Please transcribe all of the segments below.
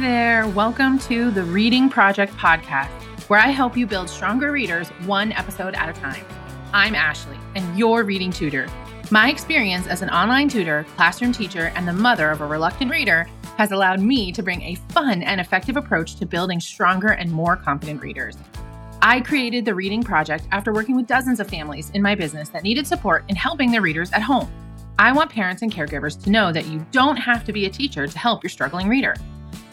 There, welcome to the Reading Project podcast, where I help you build stronger readers one episode at a time. I'm Ashley, and your reading tutor. My experience as an online tutor, classroom teacher, and the mother of a reluctant reader has allowed me to bring a fun and effective approach to building stronger and more confident readers. I created the Reading Project after working with dozens of families in my business that needed support in helping their readers at home. I want parents and caregivers to know that you don't have to be a teacher to help your struggling reader.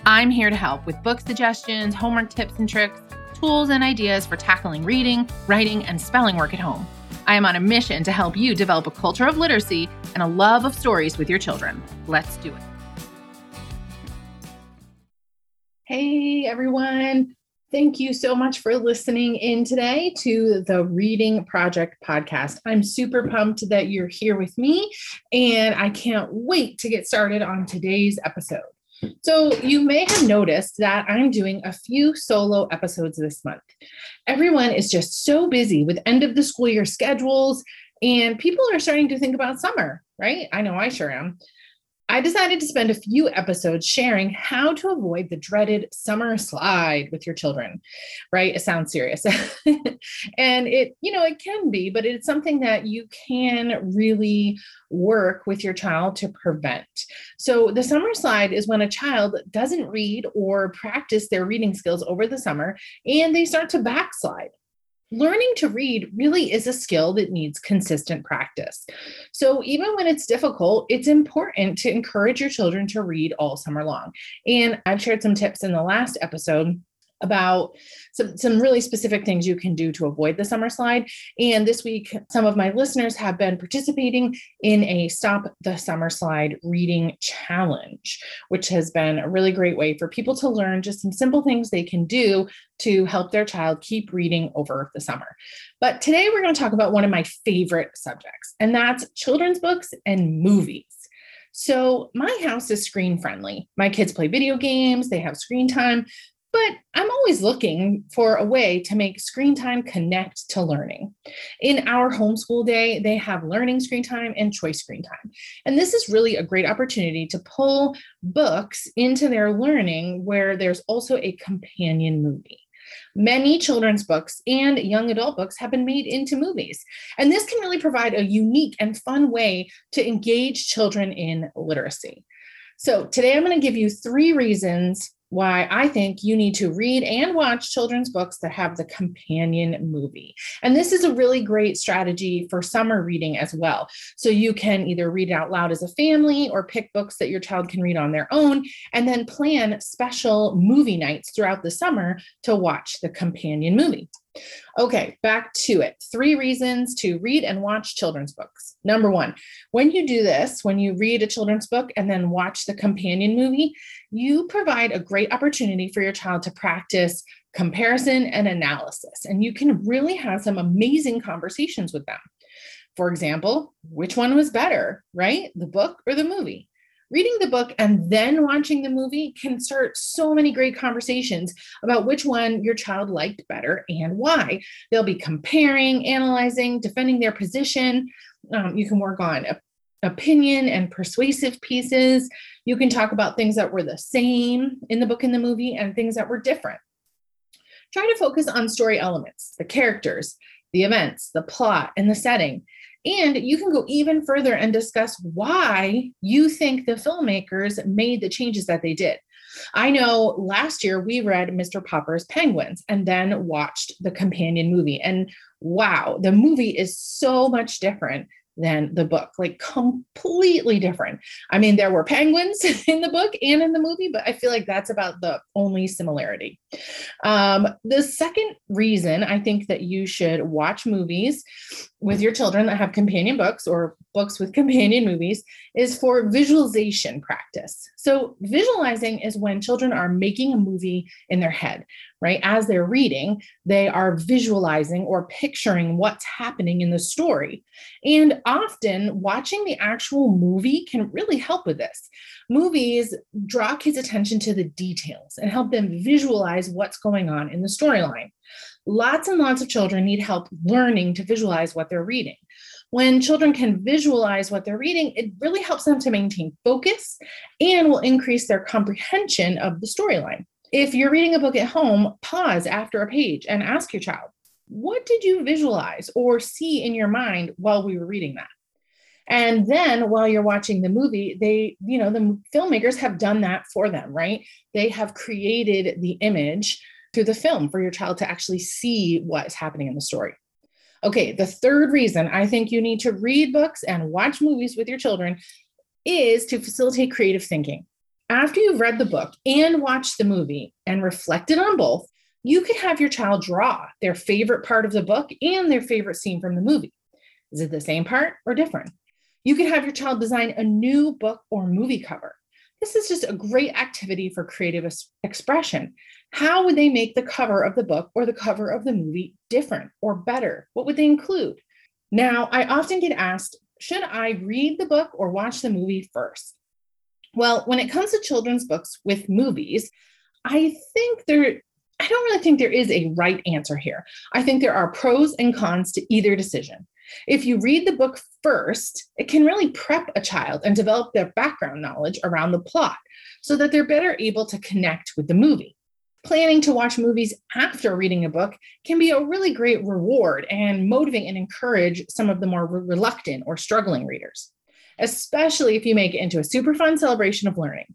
I'm here to help with book suggestions, homework tips and tricks, tools and ideas for tackling reading, writing, and spelling work at home. I am on a mission to help you develop a culture of literacy and a love of stories with your children. Let's do it. Hey, everyone. Thank you so much for listening in today to the Reading Project podcast. I'm super pumped that you're here with me, and I can't wait to get started on today's episode. So, you may have noticed that I'm doing a few solo episodes this month. Everyone is just so busy with end of the school year schedules, and people are starting to think about summer, right? I know I sure am. I decided to spend a few episodes sharing how to avoid the dreaded summer slide with your children, right? It sounds serious. and it, you know, it can be, but it's something that you can really work with your child to prevent. So, the summer slide is when a child doesn't read or practice their reading skills over the summer and they start to backslide learning to read really is a skill that needs consistent practice. So, even when it's difficult, it's important to encourage your children to read all summer long. And I've shared some tips in the last episode about some, some really specific things you can do to avoid the summer slide. And this week, some of my listeners have been participating in a Stop the Summer Slide reading challenge, which has been a really great way for people to learn just some simple things they can do to help their child keep reading over the summer. But today, we're going to talk about one of my favorite subjects, and that's children's books and movies. So, my house is screen friendly. My kids play video games, they have screen time. But I'm always looking for a way to make screen time connect to learning. In our homeschool day, they have learning screen time and choice screen time. And this is really a great opportunity to pull books into their learning where there's also a companion movie. Many children's books and young adult books have been made into movies. And this can really provide a unique and fun way to engage children in literacy. So, today I'm going to give you three reasons why I think you need to read and watch children's books that have the companion movie. And this is a really great strategy for summer reading as well. So you can either read it out loud as a family or pick books that your child can read on their own, and then plan special movie nights throughout the summer to watch the companion movie. Okay, back to it. Three reasons to read and watch children's books. Number one, when you do this, when you read a children's book and then watch the companion movie, you provide a great opportunity for your child to practice comparison and analysis. And you can really have some amazing conversations with them. For example, which one was better, right? The book or the movie? Reading the book and then watching the movie can start so many great conversations about which one your child liked better and why. They'll be comparing, analyzing, defending their position. Um, you can work on opinion and persuasive pieces. You can talk about things that were the same in the book and the movie and things that were different. Try to focus on story elements, the characters, the events, the plot, and the setting. And you can go even further and discuss why you think the filmmakers made the changes that they did. I know last year we read Mr. Popper's Penguins and then watched the companion movie. And wow, the movie is so much different than the book, like completely different. I mean, there were penguins in the book and in the movie, but I feel like that's about the only similarity. Um, the second reason I think that you should watch movies with your children that have companion books or books with companion movies is for visualization practice. So, visualizing is when children are making a movie in their head, right? As they're reading, they are visualizing or picturing what's happening in the story. And often, watching the actual movie can really help with this. Movies draw kids' attention to the details and help them visualize what's going on in the storyline. Lots and lots of children need help learning to visualize what they're reading. When children can visualize what they're reading, it really helps them to maintain focus and will increase their comprehension of the storyline. If you're reading a book at home, pause after a page and ask your child, What did you visualize or see in your mind while we were reading that? And then while you're watching the movie, they, you know, the filmmakers have done that for them, right? They have created the image through the film for your child to actually see what's happening in the story. Okay, the third reason I think you need to read books and watch movies with your children is to facilitate creative thinking. After you've read the book and watched the movie and reflected on both, you could have your child draw their favorite part of the book and their favorite scene from the movie. Is it the same part or different? You could have your child design a new book or movie cover. This is just a great activity for creative expression. How would they make the cover of the book or the cover of the movie different or better? What would they include? Now, I often get asked, should I read the book or watch the movie first? Well, when it comes to children's books with movies, I think there I don't really think there is a right answer here. I think there are pros and cons to either decision. If you read the book first, it can really prep a child and develop their background knowledge around the plot so that they're better able to connect with the movie. Planning to watch movies after reading a book can be a really great reward and motivate and encourage some of the more reluctant or struggling readers, especially if you make it into a super fun celebration of learning.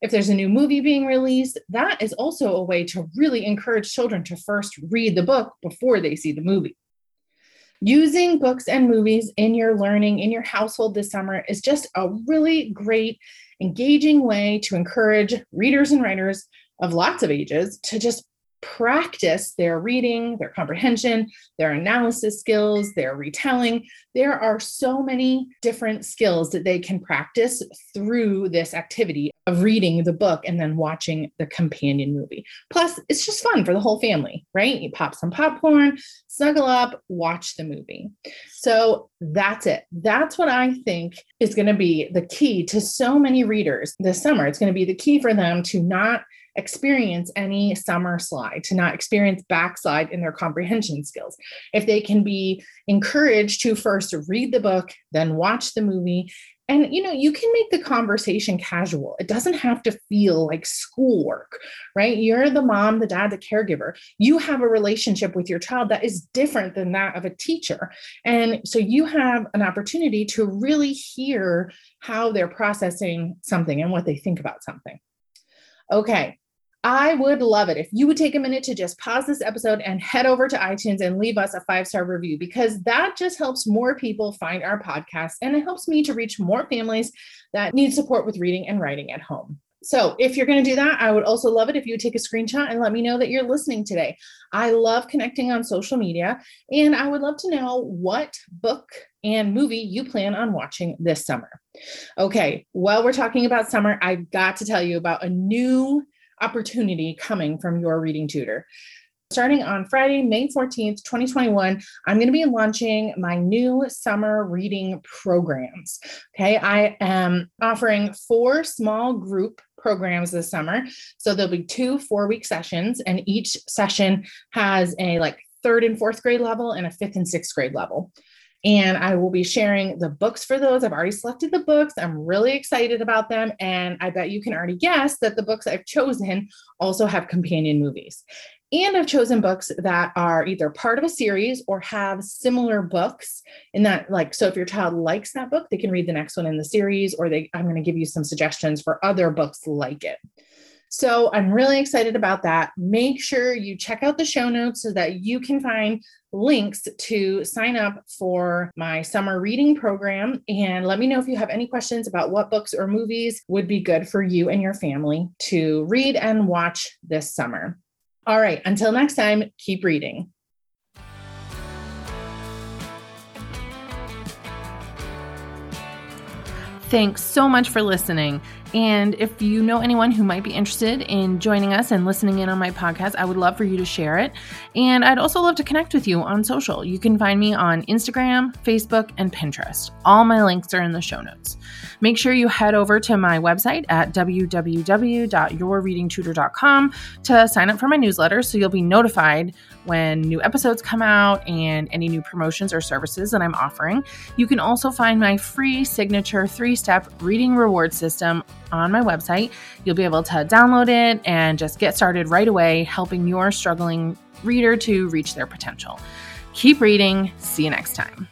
If there's a new movie being released, that is also a way to really encourage children to first read the book before they see the movie. Using books and movies in your learning in your household this summer is just a really great, engaging way to encourage readers and writers of lots of ages to just practice their reading, their comprehension, their analysis skills, their retelling. There are so many different skills that they can practice through this activity of reading the book and then watching the companion movie. Plus, it's just fun for the whole family, right? You pop some popcorn, snuggle up, watch the movie. So that's it. That's what I think is going to be the key to so many readers this summer. It's going to be the key for them to not experience any summer slide, to not experience backslide in their comprehension skills. If they can be encouraged to first read the book, then watch the movie, and you know you can make the conversation casual. It doesn't have to feel like schoolwork right? You're the mom the dad the caregiver. You have a relationship with your child that is different than that of a teacher. And so you have an opportunity to really hear how they're processing something and what they think about something. Okay I would love it if you would take a minute to just pause this episode and head over to iTunes and leave us a five star review because that just helps more people find our podcast and it helps me to reach more families that need support with reading and writing at home. So, if you're going to do that, I would also love it if you would take a screenshot and let me know that you're listening today. I love connecting on social media, and I would love to know what book and movie you plan on watching this summer. Okay, while we're talking about summer, I've got to tell you about a new opportunity coming from your reading tutor. Starting on Friday, May 14th, 2021, I'm going to be launching my new summer reading programs. Okay, I am offering four small group programs this summer. So there'll be two four week sessions, and each session has a like third and fourth grade level and a fifth and sixth grade level and I will be sharing the books for those. I've already selected the books. I'm really excited about them. And I bet you can already guess that the books I've chosen also have companion movies. And I've chosen books that are either part of a series or have similar books in that, like, so if your child likes that book, they can read the next one in the series, or they I'm going to give you some suggestions for other books like it. So I'm really excited about that. Make sure you check out the show notes so that you can find links to sign up for my summer reading program. And let me know if you have any questions about what books or movies would be good for you and your family to read and watch this summer. All right, until next time, keep reading. Thanks so much for listening. And if you know anyone who might be interested in joining us and listening in on my podcast, I would love for you to share it. And I'd also love to connect with you on social. You can find me on Instagram, Facebook, and Pinterest. All my links are in the show notes. Make sure you head over to my website at www.yourreadingtutor.com to sign up for my newsletter so you'll be notified when new episodes come out and any new promotions or services that I'm offering. You can also find my free signature three step reading reward system on my website. You'll be able to download it and just get started right away, helping your struggling reader to reach their potential. Keep reading. See you next time.